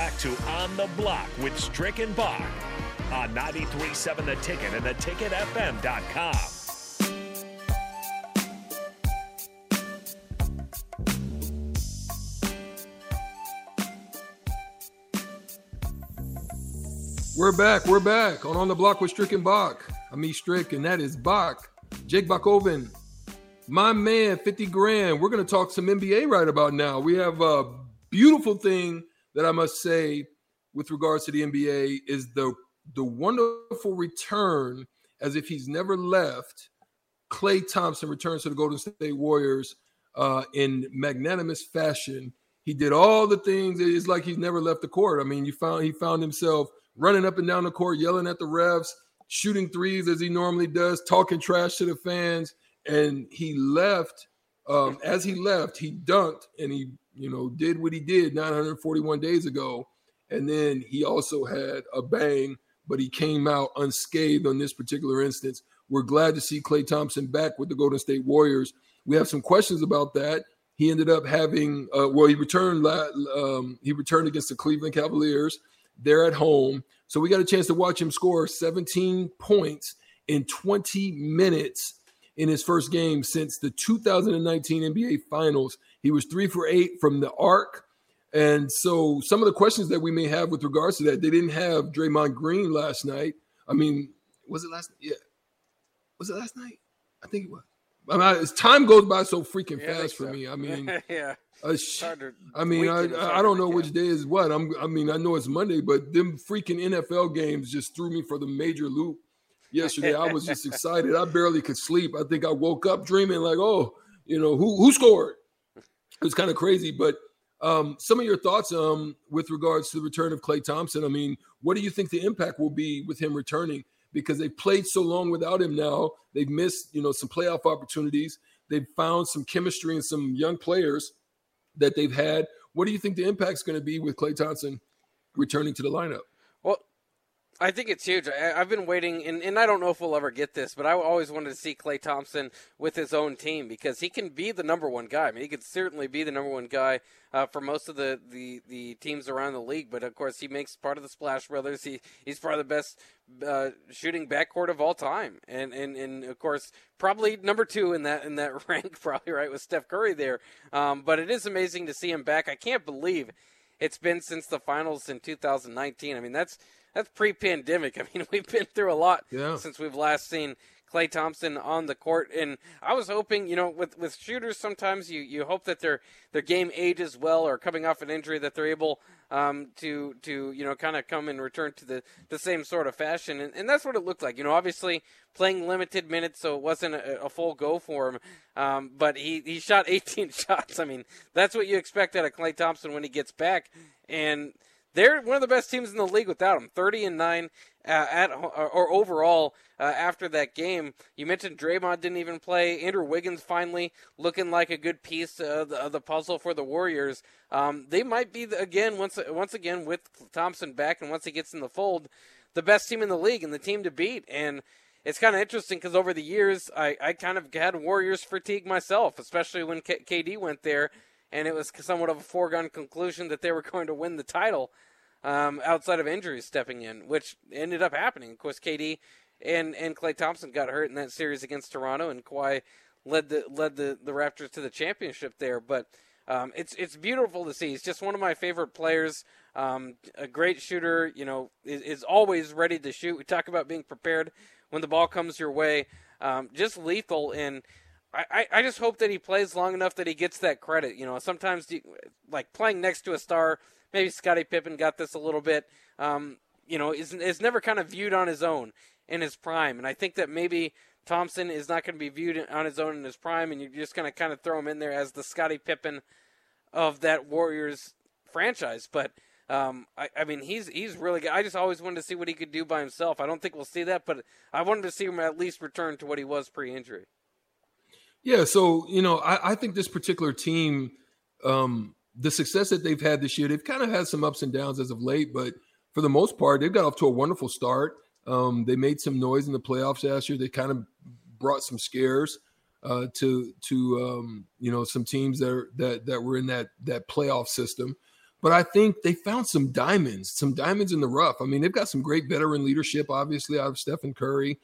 back to On the Block with Strick and Bach on 93.7 The Ticket and theticketfm.com. We're back. We're back on On the Block with Strick and Bach. I'm E Strick, and that is Bach. Jake Bachoven, My man, 50 grand. We're going to talk some NBA right about now. We have a beautiful thing that I must say with regards to the NBA is the the wonderful return as if he's never left. Klay Thompson returns to the Golden State Warriors uh, in magnanimous fashion. He did all the things. It's like he's never left the court. I mean, you found he found himself running up and down the court, yelling at the refs, shooting threes as he normally does, talking trash to the fans. And he left. Um, as he left, he dunked and he, you know, did what he did 941 days ago. And then he also had a bang, but he came out unscathed on this particular instance. We're glad to see Klay Thompson back with the Golden State Warriors. We have some questions about that. He ended up having, uh, well, he returned. Um, he returned against the Cleveland Cavaliers. They're at home. So we got a chance to watch him score 17 points in 20 minutes in his first game since the 2019 NBA Finals. He was three for eight from the arc. And so some of the questions that we may have with regards to that, they didn't have Draymond Green last night. I mean, was it last? Night? Yeah, was it last night? I think it was. I mean, as time goes by so freaking Yeah, fast for so. me. I mean, yeah. uh, to- I mean, I, hard I don't know which day is what. I'm. I mean, I know it's Monday, but them freaking NFL games just threw me for the major loop yesterday. I was just excited. I barely could sleep. I think I woke up dreaming like, oh, you know, who who scored? Was kind of crazy, but um, some of your thoughts um, with regards to the return of Klay Thompson. I mean, what do you think the impact will be with him returning? Because they've played so long without him now, they've missed you know some playoff opportunities. They've found some chemistry and some young players that they've had. What do you think the impact's going to be with Klay Thompson returning to the lineup? I think it's huge. I, I've been waiting, and, and I don't know if we'll ever get this, but I always wanted to see Klay Thompson with his own team because he can be the number one guy. I mean, he could certainly be the number one guy uh, for most of the, the, the teams around the league. But of course, he makes part of the Splash Brothers. He he's part of the best uh, shooting backcourt of all time, and, and and of course, probably number two in that in that rank, probably right with Steph Curry there. Um, but it is amazing to see him back. I can't believe it's been since the finals in 2019. I mean, that's that's pre-pandemic. I mean, we've been through a lot Yeah. since we've last seen Klay Thompson on the court, and I was hoping, you know, with with shooters, sometimes you, you hope that their their game ages well or coming off an injury that they're able um, to to you know kind of come and return to the, the same sort of fashion, and, and that's what it looked like. You know, obviously playing limited minutes, so it wasn't a, a full go for him, um, but he he shot 18 shots. I mean, that's what you expect out of Klay Thompson when he gets back, and they're one of the best teams in the league without him. Thirty and nine uh, at or, overall uh, after that game. You mentioned Draymond didn't even play. Andrew Wiggins finally looking like a good piece of the, of the puzzle for the Warriors. Um, they might be again once once again with Thompson back and once he gets in the fold, the best team in the league and the team to beat. And it's kind of interesting because over the years, I, I kind of had Warriors fatigue myself, especially when K- KD went there, and it was somewhat of a foregone conclusion that they were going to win the title um, outside of injuries stepping in, which ended up happening. Of course, KD and and Klay Thompson got hurt in that series against Toronto, and Kawhi led the led the, the Raptors to the championship there. But um, it's it's beautiful to see. He's just one of my favorite players. Um, a great shooter, you know, is, is always ready to shoot. We talk about being prepared when the ball comes your way. Um, just lethal, and I, I, just hope that he plays long enough that he gets that credit. You know, sometimes you, like playing next to a star. Maybe Scottie Pippen got this a little bit. Um, you know, is is never kind of viewed on his own in his prime, and I think that maybe Thompson is not going to be viewed on his own in his prime, and you're just going to kind of throw him in there as the Scottie Pippen of that Warriors franchise. But um, I, I mean, he's he's really good. I just always wanted to see what he could do by himself. I don't think we'll see that, but I wanted to see him at least return to what he was pre-injury. Yeah, so you know, I, I think this particular team, um, the success that they've had this year, they've kind of had some ups and downs as of late, but for the most part, they've got off to a wonderful start. Um, they made some noise in the playoffs last year. They kind of brought some scares uh, to to um, you know some teams that are, that that were in that that playoff system. but I think they found some diamonds, some diamonds in the rough. I mean, they've got some great veteran leadership, obviously, out of Stephen Curry.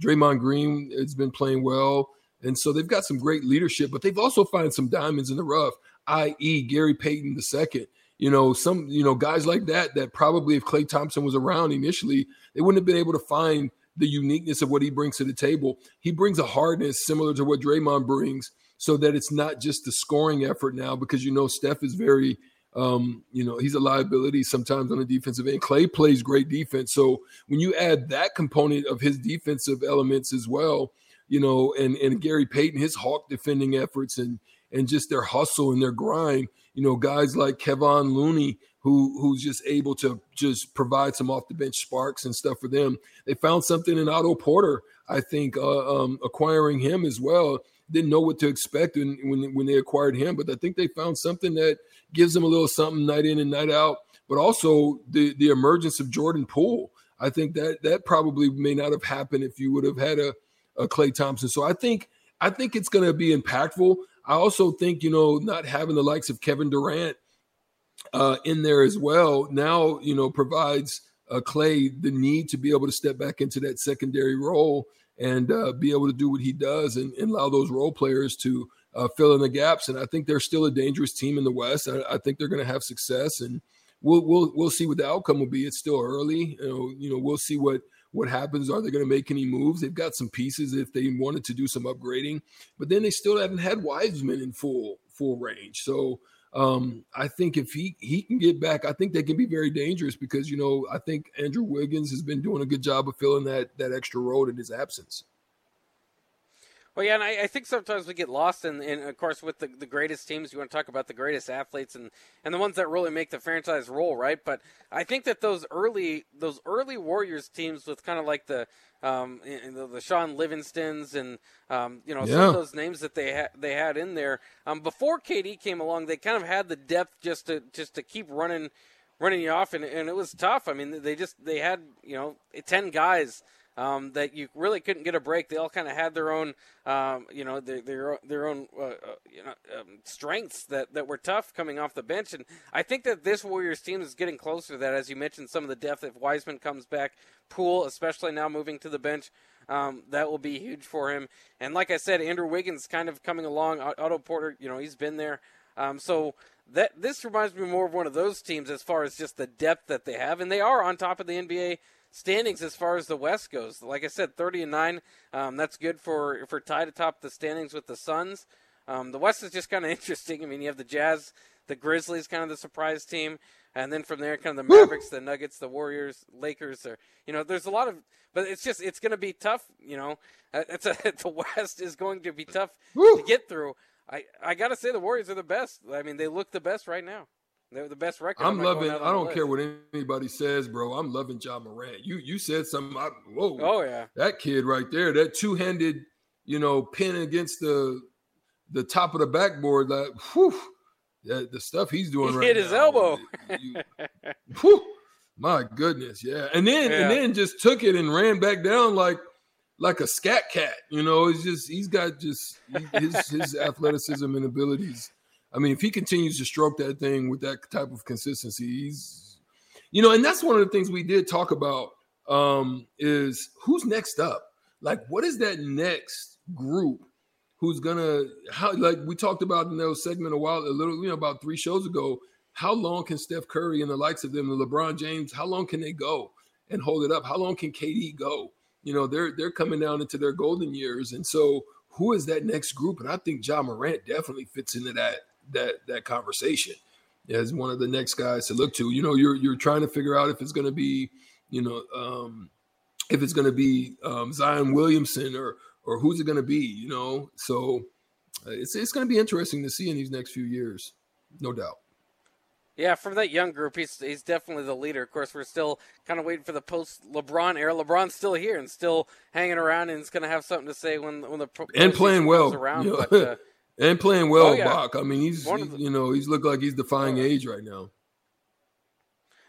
Draymond Green has been playing well. And so they've got some great leadership, but they've also found some diamonds in the rough, i.e., Gary Payton II. You know, some, you know, guys like that, that probably if Klay Thompson was around initially, they wouldn't have been able to find the uniqueness of what he brings to the table. He brings a hardness similar to what Draymond brings, so that it's not just the scoring effort now, because you know Steph is very um, you know, he's a liability sometimes on the defensive end. Klay plays great defense. So when you add that component of his defensive elements as well, you know, and and Gary Payton, his hawk defending efforts and and just their hustle and their grind, you know, guys like Kevon Looney, who who's just able to just provide some off the bench sparks and stuff for them. They found something in Otto Porter, I think, uh, um, acquiring him as well. Didn't know what to expect when, when when they acquired him, but I think they found something that gives them a little something night in and night out. But also the the emergence of Jordan Poole. I think that that probably may not have happened if you would have had a, a Klay Thompson. So I think I think it's going to be impactful. I also think you know not having the likes of Kevin Durant uh, in there as well now you know provides uh, Klay the need to be able to step back into that secondary role and uh, be able to do what he does and, and allow those role players to uh, fill in the gaps. And I think they're still a dangerous team in the West. I, I think they're going to have success, and we'll we'll we'll see what the outcome will be. It's still early. You know, you know, we'll see what what happens. Are they going to make any moves? They've got some pieces if they wanted to do some upgrading, but then they still haven't had Wiseman in full full range. So um, I think if he he can get back, I think they can be very dangerous because you know I think Andrew Wiggins has been doing a good job of filling that that extra role in his absence. Well, yeah, and I, I, think sometimes we get lost in, in of course, with the, the greatest teams. You want to talk about the greatest athletes and, and the ones that really make the franchise roll, right? But I think that those early those early Warriors teams with kind of like the um, the, the Shaun Livingstons and um, you know yeah. some of those names that they ha- they had in there um, before KD came along, they kind of had the depth just to just to keep running running you off, and, and it was tough. I mean, they just they had you know ten guys um, that you really couldn't get a break. They all kind of had their own, um, you know, their their, their own, uh, uh, you know, um, strengths that, that were tough coming off the bench. And I think that this Warriors team is getting closer to that. As you mentioned, some of the depth. If Wiseman comes back, Poole, especially now moving to the bench, um, that will be huge for him. And like I said, Andrew Wiggins kind of coming along. Otto Porter, you know, he's been there. Um, so that this reminds me more of one of those teams as far as just the depth that they have, and they are on top of the NBA standings as far as the West goes. Like I said, 30 and 9. Um, that's good for, for tied atop the standings with the Suns. Um, the West is just kind of interesting. I mean, you have the Jazz, the Grizzlies, kind of the surprise team. And then from there, kind of the Mavericks, the Nuggets, the Warriors, Lakers. Are, you know, there's a lot of, but it's just, it's going to be tough. You know, uh, it's a, the West is going to be tough to get through. I, I got to say, the Warriors are the best. I mean, they look the best right now. They're the best record. I'm loving. I don't care what anybody says, bro. I'm loving Ja Morant. You you said something. I, whoa. Oh yeah. That kid right there. That two handed, you know, pin against the the top of the backboard. Like, whew, that, the stuff he's doing he right hit his elbow. You, whew, my goodness, yeah. And then yeah. and then just took it and ran back down like like a scat cat. You know, it's just he's got just his his athleticism and abilities I mean, if he continues to stroke that thing with that type of consistency, he's, you know, and that's one of the things we did talk about um, is who's next up. Like, what is that next group who's gonna how like we talked about in those segment a while a little you know about three shows ago. How long can Steph Curry and the likes of them, the LeBron James, how long can they go and hold it up? How long can KD go? You know, they're they're coming down into their golden years, and so who is that next group? And I think Ja Morant definitely fits into that that that conversation as one of the next guys to look to. You know, you're you're trying to figure out if it's going to be, you know, um, if it's going to be um, Zion Williamson or or who's it going to be. You know, so uh, it's it's going to be interesting to see in these next few years, no doubt. Yeah, from that young group, he's he's definitely the leader. Of course, we're still kind of waiting for the post LeBron era. LeBron's still here and still hanging around, and is going to have something to say when when the and playing well around. You know? but, uh, and playing well, oh, yeah. Bach. I mean, he's he, you know he's looked like he's defying age right now.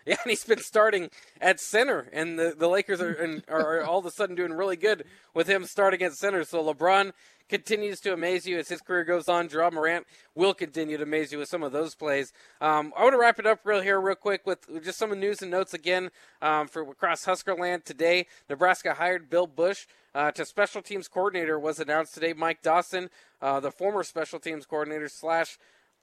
Yeah, and he's been starting at center, and the, the Lakers are, and, are all of a sudden doing really good with him starting at center. So LeBron continues to amaze you as his career goes on. Ja Morant will continue to amaze you with some of those plays. Um, I want to wrap it up real here, real quick, with just some news and notes again um, for across Huskerland today. Nebraska hired Bill Busch uh, to special teams coordinator was announced today. Mike Dawson, uh, the former special teams coordinator slash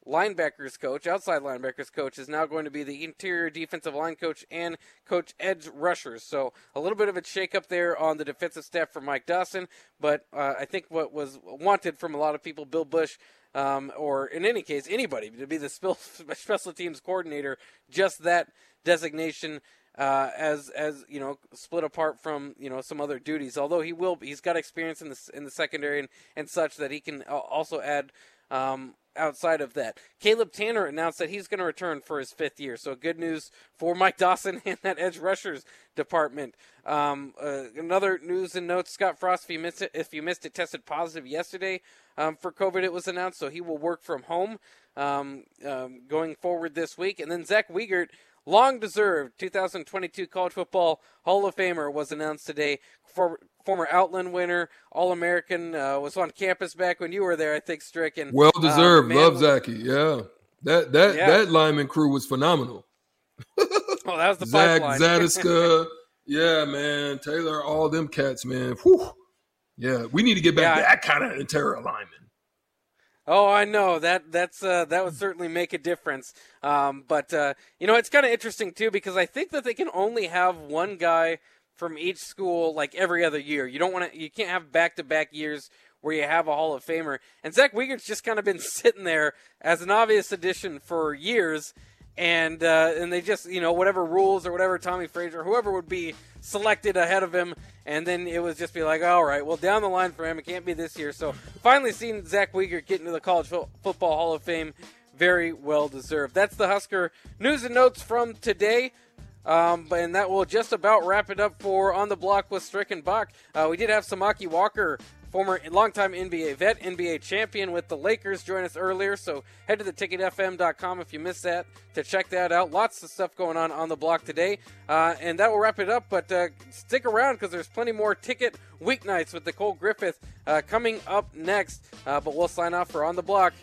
linebackers coach, outside linebackers coach, is now going to be the interior defensive line coach and coach edge rushers. So a little bit of a shakeup there on the defensive staff for Mike Dawson, but uh, I think what was wanted from a lot of people, Bill Busch. Um, or in any case, anybody to be the special teams coordinator, just that designation uh, as as you know split apart from you know some other duties. Although he will, he's got experience in the in the secondary and, and such that he can also add um, outside of that. Caleb Tannor announced that he's going to return for his fifth year. So good news for Mike Dawson and that edge rushers department. Um, uh, another news and notes: Scott Frost, if you missed it, if you missed it, tested positive yesterday um, for COVID. It was announced, so he will work from home um, um going forward this week. And then Zach Wiegert long deserved 2022 college football Hall of Famer was announced today. For, former Outland winner, All American, uh, was on campus back when you were there, I think, Stricken. Well uh, deserved. Uh, Love Zachy. Yeah. That that yeah. that lineman crew was phenomenal. oh, that was the Zach Zadiska. yeah, man. Taylor, all them cats, man. Whew. Yeah, we need to get back yeah, that kind of interior alignment. Oh, I know that that's uh, that would certainly make a difference. Um, but uh, you know, it's kind of interesting too because I think that they can only have one guy from each school like every other year. You don't want to, you can't have back to back years where you have a Hall of Famer. And Zach Wiegert's just kind of been sitting there as an obvious addition for years and uh, and they just you know whatever rules or whatever Tommie Frazier whoever would be selected ahead of him, and then it was just be like, all right, well down the line for him, it can't be this year. So finally seeing Zach Wiegert get into the College Fo- Football Hall of Fame, very well deserved. That's the Husker news and notes from today. Um, and that will just about wrap it up for On the Block with Strick and Bach. Uh, we did have Samaki Walker former longtime NBA vet, NBA champion with the Lakers, join us earlier. So head to the ticketfm.com if you missed that to check that out. Lots of stuff going on on the block today. Uh, and that will wrap it up. But uh, stick around because there's plenty more ticket weeknights with Nicole Griffith uh, coming up next. Uh, but we'll sign off for On the Block